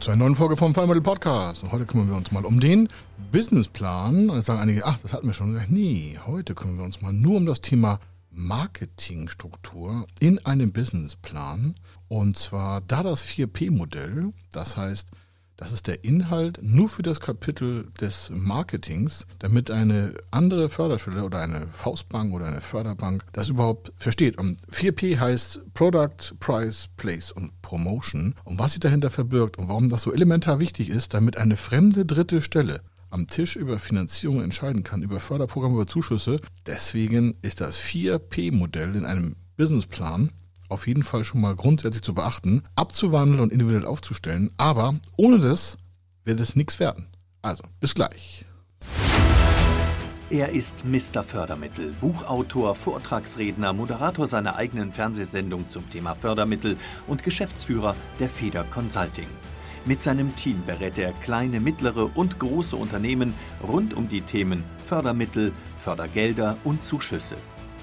zu einer neuen Folge vom Fallmittel Podcast. Und heute kümmern wir uns mal um den Businessplan. Und jetzt sagen einige, ach, das hatten wir schon. Nee, heute kümmern wir uns mal nur um das Thema Marketingstruktur in einem Businessplan. Und zwar da das 4P-Modell. Das heißt, das ist der Inhalt nur für das Kapitel des Marketings, damit eine andere Förderstelle oder eine Faustbank oder eine Förderbank das überhaupt versteht. Und 4P heißt Product, Price, Place und Promotion. Und was sich dahinter verbirgt und warum das so elementar wichtig ist, damit eine fremde dritte Stelle am Tisch über Finanzierung entscheiden kann, über Förderprogramme, über Zuschüsse. Deswegen ist das 4P-Modell in einem Businessplan auf jeden Fall schon mal grundsätzlich zu beachten, abzuwandeln und individuell aufzustellen. Aber ohne das wird es nichts werden. Also, bis gleich. Er ist Mr. Fördermittel, Buchautor, Vortragsredner, Moderator seiner eigenen Fernsehsendung zum Thema Fördermittel und Geschäftsführer der Feder Consulting. Mit seinem Team berät er kleine, mittlere und große Unternehmen rund um die Themen Fördermittel, Fördergelder und Zuschüsse.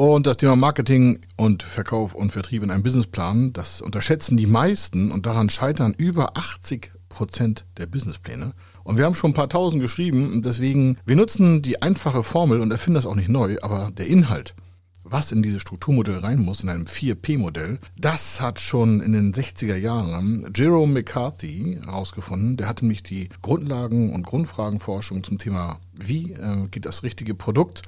Und das Thema Marketing und Verkauf und Vertrieb in einem Businessplan, das unterschätzen die meisten und daran scheitern über 80 Prozent der Businesspläne. Und wir haben schon ein paar tausend geschrieben und deswegen, wir nutzen die einfache Formel und erfinden das auch nicht neu, aber der Inhalt, was in dieses Strukturmodell rein muss, in einem 4P-Modell, das hat schon in den 60er Jahren Jerome McCarthy herausgefunden. Der hatte nämlich die Grundlagen- und Grundfragenforschung zum Thema, wie äh, geht das richtige Produkt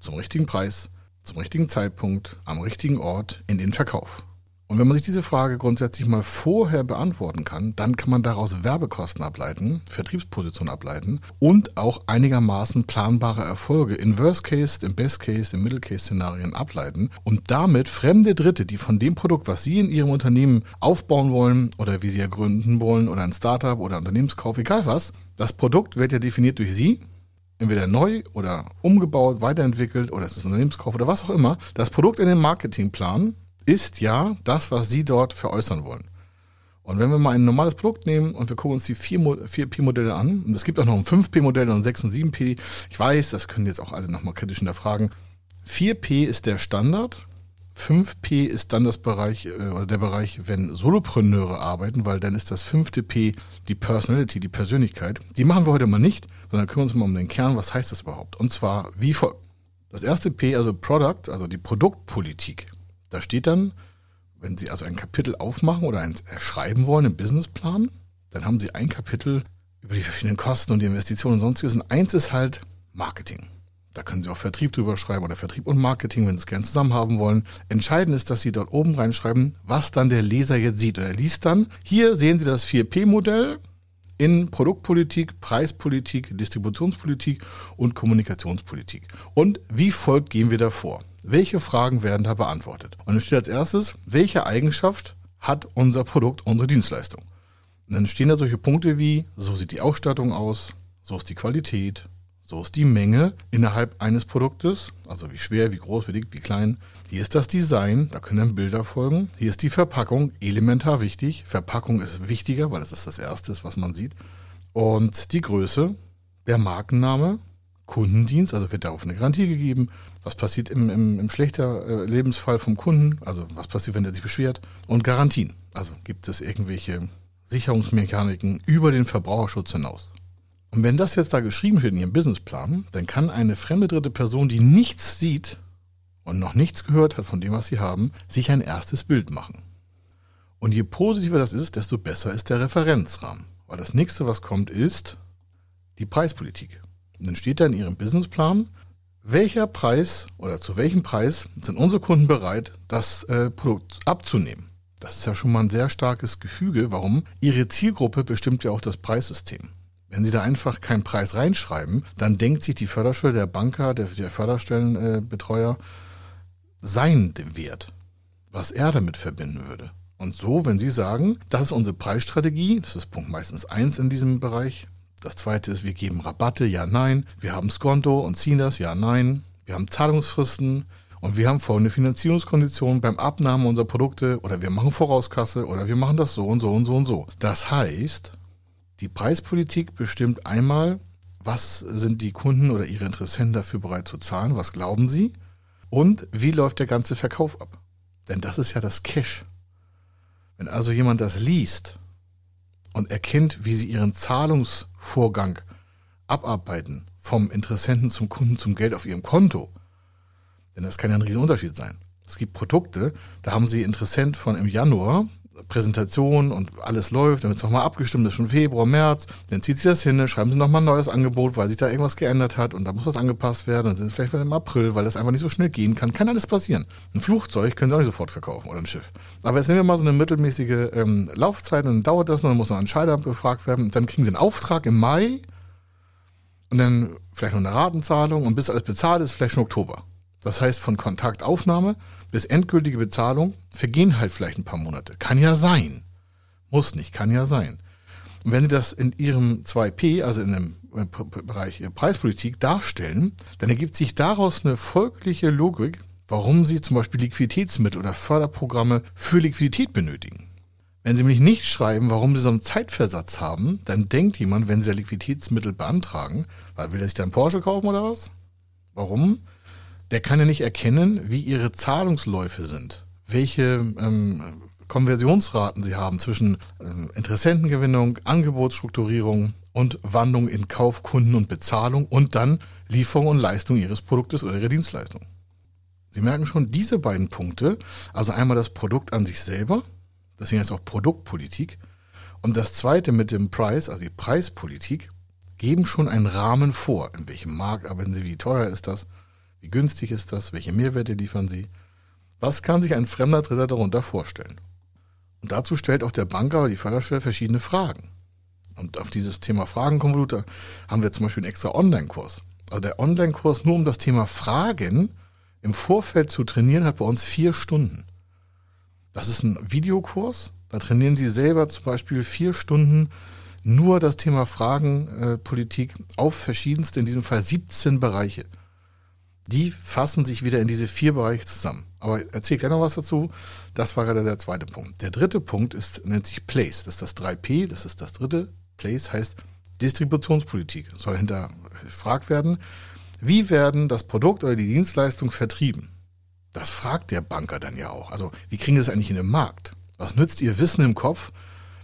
zum richtigen Preis zum richtigen Zeitpunkt, am richtigen Ort in den Verkauf? Und wenn man sich diese Frage grundsätzlich mal vorher beantworten kann, dann kann man daraus Werbekosten ableiten, Vertriebspositionen ableiten und auch einigermaßen planbare Erfolge in Worst Case, im Best Case, im Middle Case Szenarien ableiten und damit fremde Dritte, die von dem Produkt, was Sie in Ihrem Unternehmen aufbauen wollen oder wie Sie ja gründen wollen oder ein Startup oder Unternehmenskauf, egal was, das Produkt wird ja definiert durch Sie entweder neu oder umgebaut, weiterentwickelt oder es ist ein Unternehmenskauf oder was auch immer. Das Produkt in dem Marketingplan ist ja das, was Sie dort veräußern wollen. Und wenn wir mal ein normales Produkt nehmen und wir gucken uns die 4P-Modelle an, und es gibt auch noch ein 5P-Modell und ein 6 und 7P, ich weiß, das können jetzt auch alle nochmal kritisch hinterfragen. 4P ist der Standard, 5P ist dann das Bereich äh, oder der Bereich, wenn Solopreneure arbeiten, weil dann ist das fünfte P die Personality, die Persönlichkeit. Die machen wir heute mal nicht, sondern kümmern uns mal um den Kern, was heißt das überhaupt? Und zwar wie folgt. Das erste P, also Product, also die Produktpolitik. Da steht dann, wenn Sie also ein Kapitel aufmachen oder eins erschreiben wollen im Businessplan, dann haben Sie ein Kapitel über die verschiedenen Kosten und die Investitionen und sonstiges. Und eins ist halt Marketing. Da können Sie auch Vertrieb drüber schreiben oder Vertrieb und Marketing, wenn Sie es gerne zusammen haben wollen. Entscheidend ist, dass Sie dort oben reinschreiben, was dann der Leser jetzt sieht. Und er liest dann, hier sehen Sie das 4P-Modell in Produktpolitik, Preispolitik, Distributionspolitik und Kommunikationspolitik. Und wie folgt gehen wir da vor? Welche Fragen werden da beantwortet? Und dann steht als erstes, welche Eigenschaft hat unser Produkt, unsere Dienstleistung? Und dann stehen da solche Punkte wie, so sieht die Ausstattung aus, so ist die Qualität, so ist die Menge innerhalb eines Produktes, also wie schwer, wie groß, wie dick, wie klein. Hier ist das Design, da können dann Bilder folgen. Hier ist die Verpackung, elementar wichtig. Verpackung ist wichtiger, weil es ist das Erste, was man sieht. Und die Größe, der Markenname, Kundendienst, also wird darauf eine Garantie gegeben. Was passiert im, im, im schlechter äh, Lebensfall vom Kunden, also was passiert, wenn er sich beschwert. Und Garantien, also gibt es irgendwelche Sicherungsmechaniken über den Verbraucherschutz hinaus. Und wenn das jetzt da geschrieben steht in Ihrem Businessplan, dann kann eine fremde dritte Person, die nichts sieht und noch nichts gehört hat von dem, was Sie haben, sich ein erstes Bild machen. Und je positiver das ist, desto besser ist der Referenzrahmen. Weil das nächste, was kommt, ist die Preispolitik. Und dann steht da in Ihrem Businessplan, welcher Preis oder zu welchem Preis sind unsere Kunden bereit, das äh, Produkt abzunehmen. Das ist ja schon mal ein sehr starkes Gefüge. Warum? Ihre Zielgruppe bestimmt ja auch das Preissystem. Wenn Sie da einfach keinen Preis reinschreiben, dann denkt sich die Förderstelle, der Banker, der, der Förderstellenbetreuer, sein Wert, was er damit verbinden würde. Und so, wenn Sie sagen, das ist unsere Preisstrategie, das ist Punkt meistens eins in diesem Bereich. Das zweite ist, wir geben Rabatte, ja, nein. Wir haben Skonto und ziehen das, ja, nein. Wir haben Zahlungsfristen und wir haben folgende Finanzierungskonditionen beim Abnahme unserer Produkte oder wir machen Vorauskasse oder wir machen das so und so und so und so. Das heißt, die Preispolitik bestimmt einmal, was sind die Kunden oder ihre Interessenten dafür bereit zu zahlen, was glauben sie und wie läuft der ganze Verkauf ab. Denn das ist ja das Cash. Wenn also jemand das liest und erkennt, wie sie ihren Zahlungsvorgang abarbeiten, vom Interessenten zum Kunden zum Geld auf ihrem Konto, denn das kann ja ein Riesenunterschied sein. Es gibt Produkte, da haben sie Interessent von im Januar Präsentation und alles läuft, dann wird es nochmal abgestimmt, das ist schon Februar, März, dann zieht sie das hin, dann schreiben sie nochmal ein neues Angebot, weil sich da irgendwas geändert hat und da muss was angepasst werden, dann sind es vielleicht wieder im April, weil das einfach nicht so schnell gehen kann, kann alles passieren. Ein Flugzeug können sie auch nicht sofort verkaufen oder ein Schiff. Aber jetzt nehmen wir mal so eine mittelmäßige ähm, Laufzeit und dann dauert das noch, dann muss noch ein Entscheider befragt werden, dann kriegen sie einen Auftrag im Mai und dann vielleicht noch eine Ratenzahlung und bis alles bezahlt ist, vielleicht schon Oktober. Das heißt, von Kontaktaufnahme bis endgültige Bezahlung vergehen halt vielleicht ein paar Monate. Kann ja sein. Muss nicht, kann ja sein. Und wenn Sie das in Ihrem 2P, also in dem äh, Bereich Preispolitik darstellen, dann ergibt sich daraus eine folgliche Logik, warum Sie zum Beispiel Liquiditätsmittel oder Förderprogramme für Liquidität benötigen. Wenn Sie nämlich nicht schreiben, warum Sie so einen Zeitversatz haben, dann denkt jemand, wenn Sie Liquiditätsmittel beantragen, weil will er sich dann Porsche kaufen oder was? Warum? Der kann ja nicht erkennen, wie ihre Zahlungsläufe sind, welche ähm, Konversionsraten sie haben zwischen ähm, Interessentengewinnung, Angebotsstrukturierung und Wandlung in Kauf, Kunden und Bezahlung und dann Lieferung und Leistung ihres Produktes oder ihrer Dienstleistung. Sie merken schon, diese beiden Punkte, also einmal das Produkt an sich selber, deswegen ist auch Produktpolitik, und das zweite mit dem Preis, also die Preispolitik, geben schon einen Rahmen vor, in welchem Markt arbeiten Sie, wie teuer ist das, wie günstig ist das? Welche Mehrwerte liefern sie? Was kann sich ein fremder Dritter darunter vorstellen? Und dazu stellt auch der Banker oder die Förderstelle verschiedene Fragen. Und auf dieses Thema Fragenkonvoluter haben wir zum Beispiel einen extra Online-Kurs. Also der Online-Kurs nur um das Thema Fragen im Vorfeld zu trainieren, hat bei uns vier Stunden. Das ist ein Videokurs. Da trainieren Sie selber zum Beispiel vier Stunden nur das Thema Fragenpolitik äh, auf verschiedenste, in diesem Fall 17 Bereiche die fassen sich wieder in diese vier Bereiche zusammen. Aber erzähl gleich noch was dazu. Das war gerade der zweite Punkt. Der dritte Punkt ist, nennt sich Place. Das ist das 3P, das ist das dritte. Place heißt Distributionspolitik. Soll hinterfragt werden, wie werden das Produkt oder die Dienstleistung vertrieben? Das fragt der Banker dann ja auch. Also, wie kriegen Sie das eigentlich in den Markt? Was nützt Ihr Wissen im Kopf,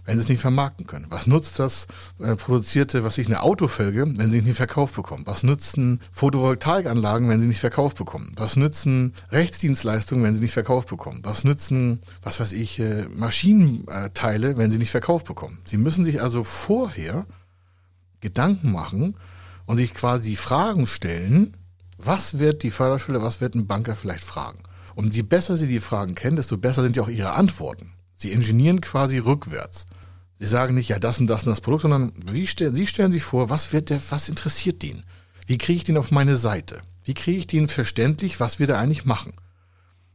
wenn sie es nicht vermarkten können? Was nutzt das äh, produzierte, was ich eine Autofelge, wenn sie es nicht verkauft bekommen? Was nützen Photovoltaikanlagen, wenn sie nicht verkauft bekommen? Was nützen Rechtsdienstleistungen, wenn sie nicht verkauft bekommen? Was nützen, was weiß ich, äh, Maschinenteile, wenn sie nicht verkauft bekommen? Sie müssen sich also vorher Gedanken machen und sich quasi Fragen stellen, was wird die Förderschule, was wird ein Banker vielleicht fragen? Und je besser sie die Fragen kennen, desto besser sind ja auch ihre Antworten. Sie ingenieren quasi rückwärts. Sie sagen nicht, ja, das und das und das Produkt, sondern Sie stellen, Sie stellen sich vor, was wird der, was interessiert den? Wie kriege ich den auf meine Seite? Wie kriege ich den verständlich, was wir da eigentlich machen?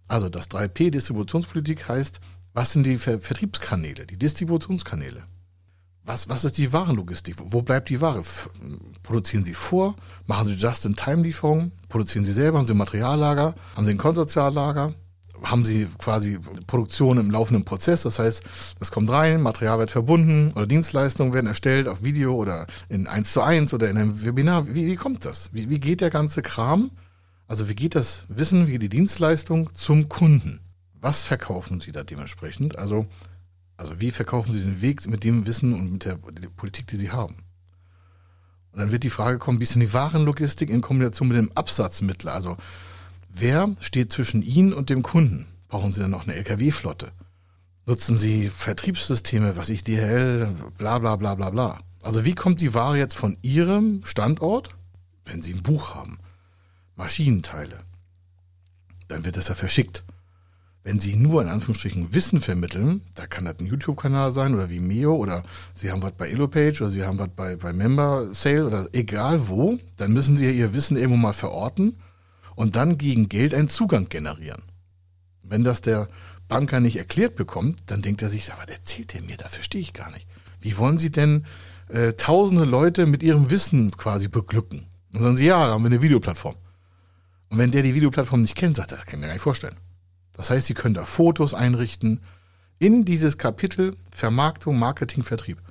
Also das 3P Distributionspolitik heißt, was sind die Ver Vertriebskanäle, die Distributionskanäle? Was, was ist die Warenlogistik? Wo bleibt die Ware? Produzieren Sie vor? Machen Sie Just-in-Time-Lieferungen? Produzieren Sie selber? Haben Sie ein Materiallager? Haben Sie ein Konsortiallager? Haben sie quasi Produktion im laufenden Prozess. Das heißt, das kommt rein, Material wird verbunden oder Dienstleistungen werden erstellt auf Video oder in 1 zu 1 oder in einem Webinar. Wie, wie kommt das? Wie, wie geht der ganze Kram? Also wie geht das Wissen, wie geht die Dienstleistung zum Kunden? Was verkaufen Sie da dementsprechend? Also, also wie verkaufen Sie den Weg mit dem Wissen und mit der, Politik, die Sie haben? Und dann wird die Frage kommen, wie ist denn die Warenlogistik in Kombination mit dem Absatzmittler? Also Wer steht zwischen Ihnen und dem Kunden? Brauchen Sie dann noch eine Lkw-Flotte? Nutzen Sie Vertriebssysteme, was ich DHL, bla bla bla bla bla. Also wie kommt die Ware jetzt von Ihrem Standort, wenn Sie ein Buch haben, Maschinenteile, dann wird das ja verschickt. Wenn Sie nur in Anführungsstrichen Wissen vermitteln, da kann das ein YouTube-Kanal sein oder Vimeo oder Sie haben was bei Elopage oder Sie haben was bei, bei Member Sale oder egal wo, dann müssen Sie Ihr Wissen irgendwo mal verorten und dann gegen Geld einen Zugang generieren. Wenn das der Banker nicht erklärt bekommt, dann denkt er sich, was erzählt der mir? Da verstehe ich gar nicht. Wie wollen Sie denn äh, tausende Leute mit ihrem Wissen quasi beglücken? Und dann sagen sie, ja, da haben wir eine Videoplattform. Und wenn der die Videoplattform nicht kennt, sagt er, das kann ich mir gar nicht vorstellen. Das heißt, Sie können da Fotos einrichten in dieses Kapitel Vermarktung, Marketing, Vertrieb.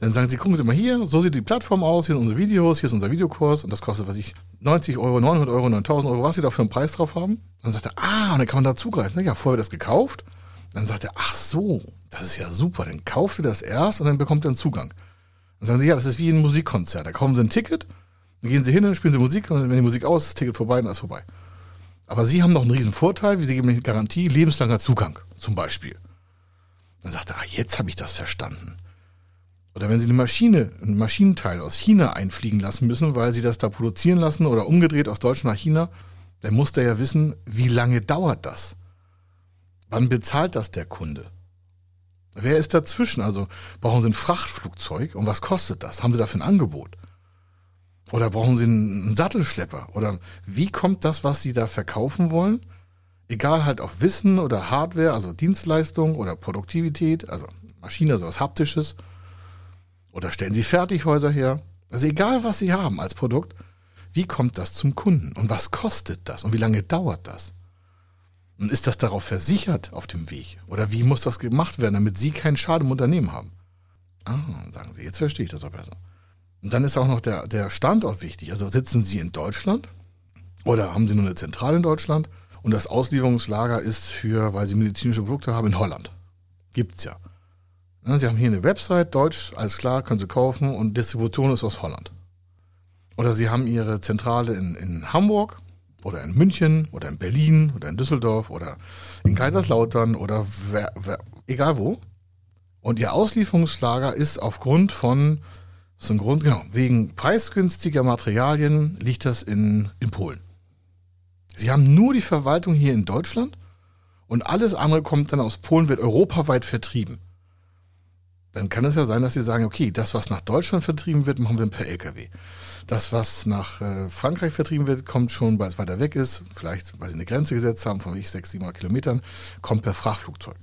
Dann sagen Sie, gucken Sie mal hier, so sieht die Plattform aus, hier sind unsere Videos, hier ist unser Videokurs und das kostet, was ich, 90 Euro, 900 Euro, 9000 Euro, was Sie da für einen Preis drauf haben. Dann sagt er, ah, und dann kann man da zugreifen. Ja, vorher das gekauft. Dann sagt er, ach so, das ist ja super, dann kauft ihr das erst und dann bekommt ihr einen Zugang. Dann sagen Sie, ja, das ist wie ein Musikkonzert. Da kaufen Sie ein Ticket, dann gehen Sie hin, dann spielen Sie Musik und wenn die Musik aus ist, das Ticket vorbei, dann ist vorbei. Aber Sie haben noch einen riesen Vorteil, wie Sie geben eine Garantie, lebenslanger Zugang zum Beispiel. Dann sagt er, ah, jetzt habe ich das verstanden. Oder wenn Sie eine Maschine, ein Maschinenteil aus China einfliegen lassen müssen, weil Sie das da produzieren lassen oder umgedreht aus Deutschland nach China, dann muss der ja wissen, wie lange dauert das? Wann bezahlt das der Kunde? Wer ist dazwischen? Also brauchen Sie ein Frachtflugzeug und was kostet das? Haben Sie dafür ein Angebot? Oder brauchen Sie einen Sattelschlepper? Oder wie kommt das, was Sie da verkaufen wollen? Egal halt auf Wissen oder Hardware, also Dienstleistung oder Produktivität, also Maschine, also was Haptisches. Oder stellen Sie Fertighäuser her. Also egal, was Sie haben als Produkt, wie kommt das zum Kunden? Und was kostet das? Und wie lange dauert das? Und ist das darauf versichert auf dem Weg? Oder wie muss das gemacht werden, damit Sie keinen Schaden im Unternehmen haben? Ah, sagen Sie, jetzt verstehe ich das auch besser. Und dann ist auch noch der, der Standort wichtig. Also sitzen Sie in Deutschland oder haben Sie nur eine Zentrale in Deutschland und das Auslieferungslager ist für, weil Sie medizinische Produkte haben, in Holland. Gibt's ja. Sie haben hier eine Website, Deutsch, alles klar, können Sie kaufen und Distribution ist aus Holland. Oder Sie haben Ihre Zentrale in, in Hamburg oder in München oder in Berlin oder in Düsseldorf oder in Kaiserslautern oder wer, wer, egal wo. Und Ihr Auslieferungslager ist aufgrund von ist Grund, genau. Wegen preisgünstiger Materialien liegt das in, in Polen. Sie haben nur die Verwaltung hier in Deutschland und alles andere kommt dann aus Polen, wird europaweit vertrieben. Dann kann es ja sein, dass Sie sagen, okay, das, was nach Deutschland vertrieben wird, machen wir per LKW. Das, was nach äh, Frankreich vertrieben wird, kommt schon, weil es weiter weg ist, vielleicht, weil sie eine Grenze gesetzt haben von 600, 700 Kilometern, kommt per Frachtflugzeug.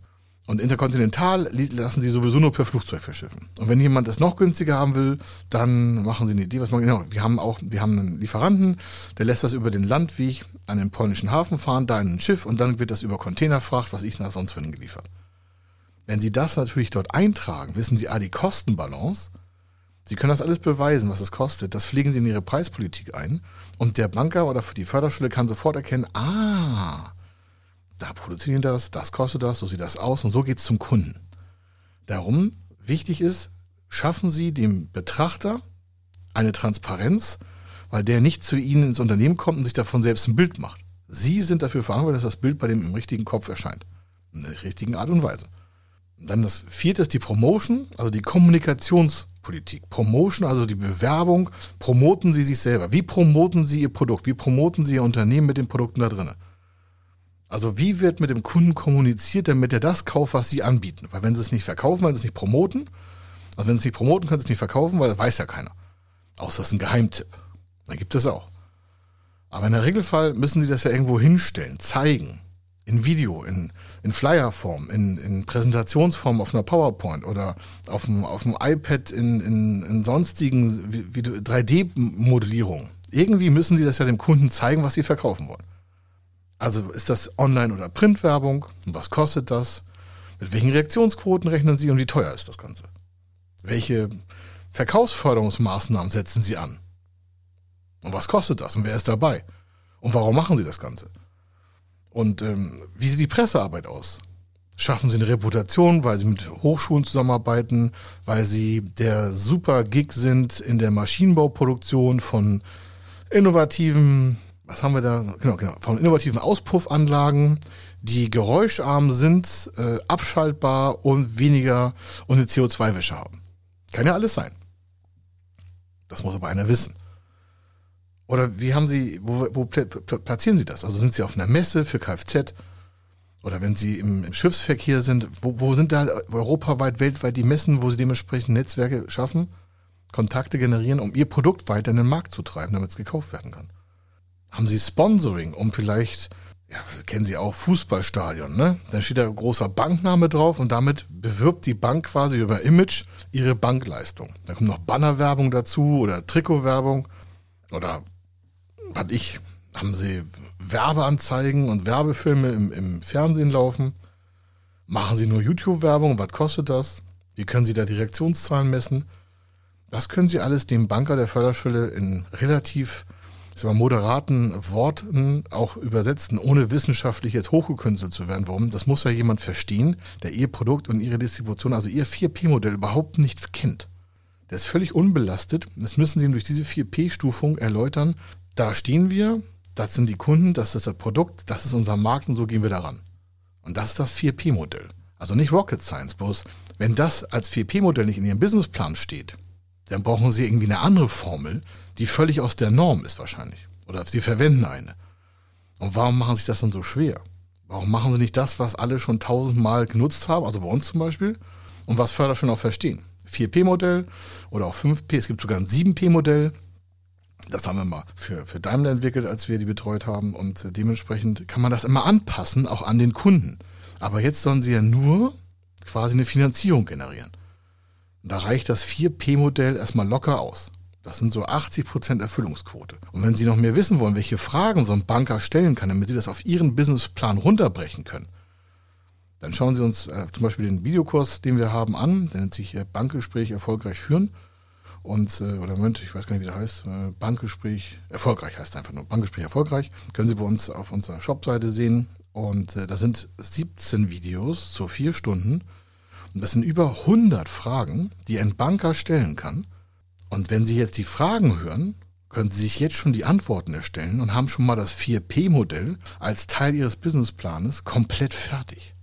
Und interkontinental lassen sie sowieso nur per Flugzeug verschiffen. Und wenn jemand das noch günstiger haben will, dann machen sie eine Idee, was man genau. Wir haben auch, wir haben einen Lieferanten, der lässt das über den Landweg an den polnischen Hafen fahren, da in ein Schiff und dann wird das über Containerfracht, was ich nach sonst wohin geliefert. Wenn Sie das natürlich dort eintragen, wissen Sie, ah, die Kostenbalance, Sie können das alles beweisen, was es kostet. Das pflegen Sie in Ihre Preispolitik ein. Und der Banker oder für die Förderschule kann sofort erkennen, ah, da produzieren das, das kostet das, so sieht das aus und so geht es zum Kunden. Darum, wichtig ist, schaffen Sie dem Betrachter eine Transparenz, weil der nicht zu Ihnen ins Unternehmen kommt und sich davon selbst ein Bild macht. Sie sind dafür verantwortlich, dass das Bild bei dem im richtigen Kopf erscheint. In der richtigen Art und Weise. Dann das vierte ist die Promotion, also die Kommunikationspolitik. Promotion, also die Bewerbung. Promoten Sie sich selber. Wie promoten Sie Ihr Produkt? Wie promoten Sie Ihr Unternehmen mit den Produkten da drinnen? Also wie wird mit dem Kunden kommuniziert, damit er das kauft, was sie anbieten? Weil wenn sie es nicht verkaufen, weil sie es nicht promoten, also wenn sie es nicht promoten, können sie es nicht verkaufen, weil das weiß ja keiner. Außer es ist ein Geheimtipp. Dann gibt es auch. Aber in der Regelfall müssen sie das ja irgendwo hinstellen, zeigen. In Video, in, in Flyerform, in, in Präsentationsform auf einer PowerPoint oder auf dem, auf dem iPad in, in, in sonstigen 3D-Modellierungen. Irgendwie müssen sie das ja dem Kunden zeigen, was sie verkaufen wollen. Also ist das Online- oder Printwerbung? Was kostet das? Mit welchen Reaktionsquoten rechnen Sie und wie teuer ist das Ganze? Welche Verkaufsförderungsmaßnahmen setzen Sie an? Und was kostet das und wer ist dabei? Und warum machen Sie das Ganze? Und ähm, wie sieht die Pressearbeit aus? Schaffen Sie eine Reputation, weil Sie mit Hochschulen zusammenarbeiten, weil Sie der super Gig sind in der Maschinenbauproduktion von innovativen was haben wir da? Genau, genau. Von innovativen Auspuffanlagen, die geräuscharm sind, äh, abschaltbar und weniger und eine CO2-Wäsche haben. Kann ja alles sein. Das muss aber einer wissen. Oder wie haben Sie, wo, wo platzieren Sie das? Also sind Sie auf einer Messe für Kfz? Oder wenn Sie im, Schiffsverkehr sind, wo, wo sind da europaweit, weltweit die Messen, wo Sie dementsprechend Netzwerke schaffen, Kontakte generieren, um Ihr Produkt weiter in den Markt zu treiben, damit es gekauft werden kann? Haben Sie Sponsoring, um vielleicht ja, kennen Sie auch, Fußballstadion, ne? Dann steht da ein großer Bankname drauf und damit bewirbt die Bank quasi über Image ihre Bankleistung. Da kommt noch Bannerwerbung dazu oder Trikotwerbung oder was ich, haben Sie Werbeanzeigen und Werbefilme im, im Fernsehen laufen? Machen Sie nur YouTube-Werbung? Was kostet das? Wie können Sie da die Reaktionszahlen messen? Das können Sie alles dem Banker der Förderschule in relativ ich sag mal, moderaten Worten auch übersetzen, ohne wissenschaftlich jetzt hochgekünstelt zu werden. Warum? Das muss ja jemand verstehen, der ihr Produkt und ihre Distribution, also ihr 4P-Modell überhaupt nicht kennt. Der ist völlig unbelastet. Das müssen Sie ihm durch diese 4P-Stufung erläutern. Da stehen wir, das sind die Kunden, das ist das Produkt, das ist unser Markt und so gehen wir daran. Und das ist das 4P-Modell. Also nicht Rocket Science, bloß wenn das als 4P-Modell nicht in Ihrem Businessplan steht, dann brauchen Sie irgendwie eine andere Formel, die völlig aus der Norm ist wahrscheinlich. Oder Sie verwenden eine. Und warum machen Sie das dann so schwer? Warum machen Sie nicht das, was alle schon tausendmal genutzt haben, also bei uns zum Beispiel, und was Förder schon auch verstehen? 4P-Modell oder auch 5P, es gibt sogar ein 7P-Modell. Das haben wir mal für, für Daimler entwickelt, als wir die betreut haben. Und dementsprechend kann man das immer anpassen, auch an den Kunden. Aber jetzt sollen sie ja nur quasi eine Finanzierung generieren. Und da reicht das 4P-Modell erstmal locker aus. Das sind so 80% Erfüllungsquote. Und wenn Sie noch mehr wissen wollen, welche Fragen so ein Banker stellen kann, damit Sie das auf Ihren Businessplan runterbrechen können, dann schauen Sie uns äh, zum Beispiel den Videokurs, den wir haben, an. Der nennt sich äh, Bankgespräch erfolgreich führen. Und, äh, oder Moment, ich weiß gar nicht, wie der heißt. Äh, Bankgespräch erfolgreich heißt einfach nur. Bankgespräch erfolgreich. Können Sie bei uns auf unserer Shopseite sehen. Und äh, da sind 17 Videos zu vier Stunden. Und das sind über 100 Fragen, die ein Banker stellen kann. Und wenn Sie jetzt die Fragen hören, können Sie sich jetzt schon die Antworten erstellen und haben schon mal das 4P-Modell als Teil Ihres Businessplanes komplett fertig.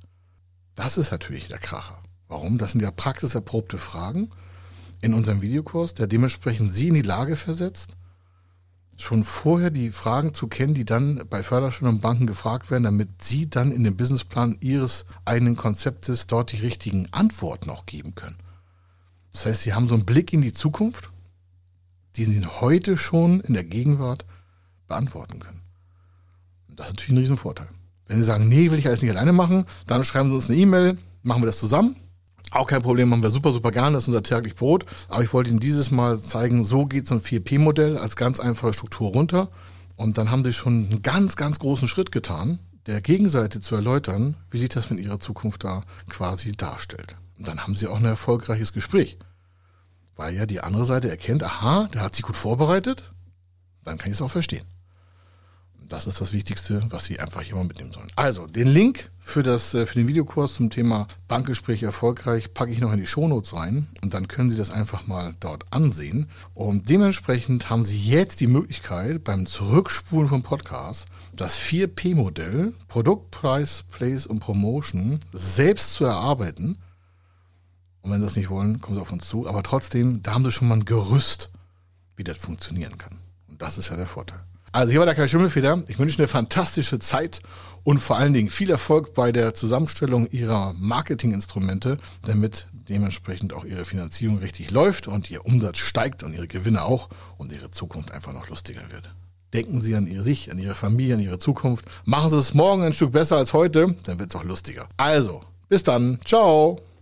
Das ist natürlich der Kracher. Warum? Das sind ja praxiserprobte Fragen in unserem Videokurs, der dementsprechend Sie in die Lage versetzt, schon vorher die Fragen zu kennen, die dann bei Förderschulen und Banken gefragt werden, damit Sie dann in dem Businessplan Ihres eigenen Konzeptes dort die richtigen Antworten auch geben können. Das heißt, Sie haben so einen Blick in die Zukunft, die Sie heute schon in der Gegenwart beantworten können. Das ist natürlich ein Riesenvorteil. Wenn Sie sagen, nee, will ich alles nicht alleine machen, dann schreiben Sie uns eine E-Mail, machen wir das zusammen. Auch kein Problem, machen wir super, super gerne, das ist unser täglich Brot. Aber ich wollte Ihnen dieses Mal zeigen, so geht so ein 4P-Modell als ganz einfache Struktur runter. Und dann haben Sie schon einen ganz, ganz großen Schritt getan, der Gegenseite zu erläutern, wie sich das mit Ihrer Zukunft da quasi darstellt. Und dann haben Sie auch ein erfolgreiches Gespräch. Weil ja die andere Seite erkennt, aha, der hat sich gut vorbereitet, dann kann ich es auch verstehen. Das ist das Wichtigste, was Sie einfach hier mal mitnehmen sollen. Also, den Link für, das, äh, für den Videokurs zum Thema Bankgespräch erfolgreich packe ich noch in die Shownotes rein und dann können Sie das einfach mal dort ansehen. Und dementsprechend haben Sie jetzt die Möglichkeit, beim Zurückspulen vom Podcast das 4P-Modell Produkt, Price, Place und Promotion selbst zu erarbeiten. Und wenn Sie das nicht wollen, kommen Sie auf uns zu. Aber trotzdem, da haben Sie schon mal ein Gerüst, wie das funktionieren kann. Und das ist ja der Vorteil. Also hier war der Kai Schimmelfeder. Ich wünsche eine fantastische Zeit und vor allen Dingen viel Erfolg bei der Zusammenstellung Ihrer Marketinginstrumente, damit dementsprechend auch Ihre Finanzierung richtig läuft und Ihr Umsatz steigt und Ihre Gewinne auch und Ihre Zukunft einfach noch lustiger wird. Denken Sie an sich, an Ihre Familie, an Ihre Zukunft. Machen Sie es morgen ein Stück besser als heute, dann wird es auch lustiger. Also, bis dann. Ciao.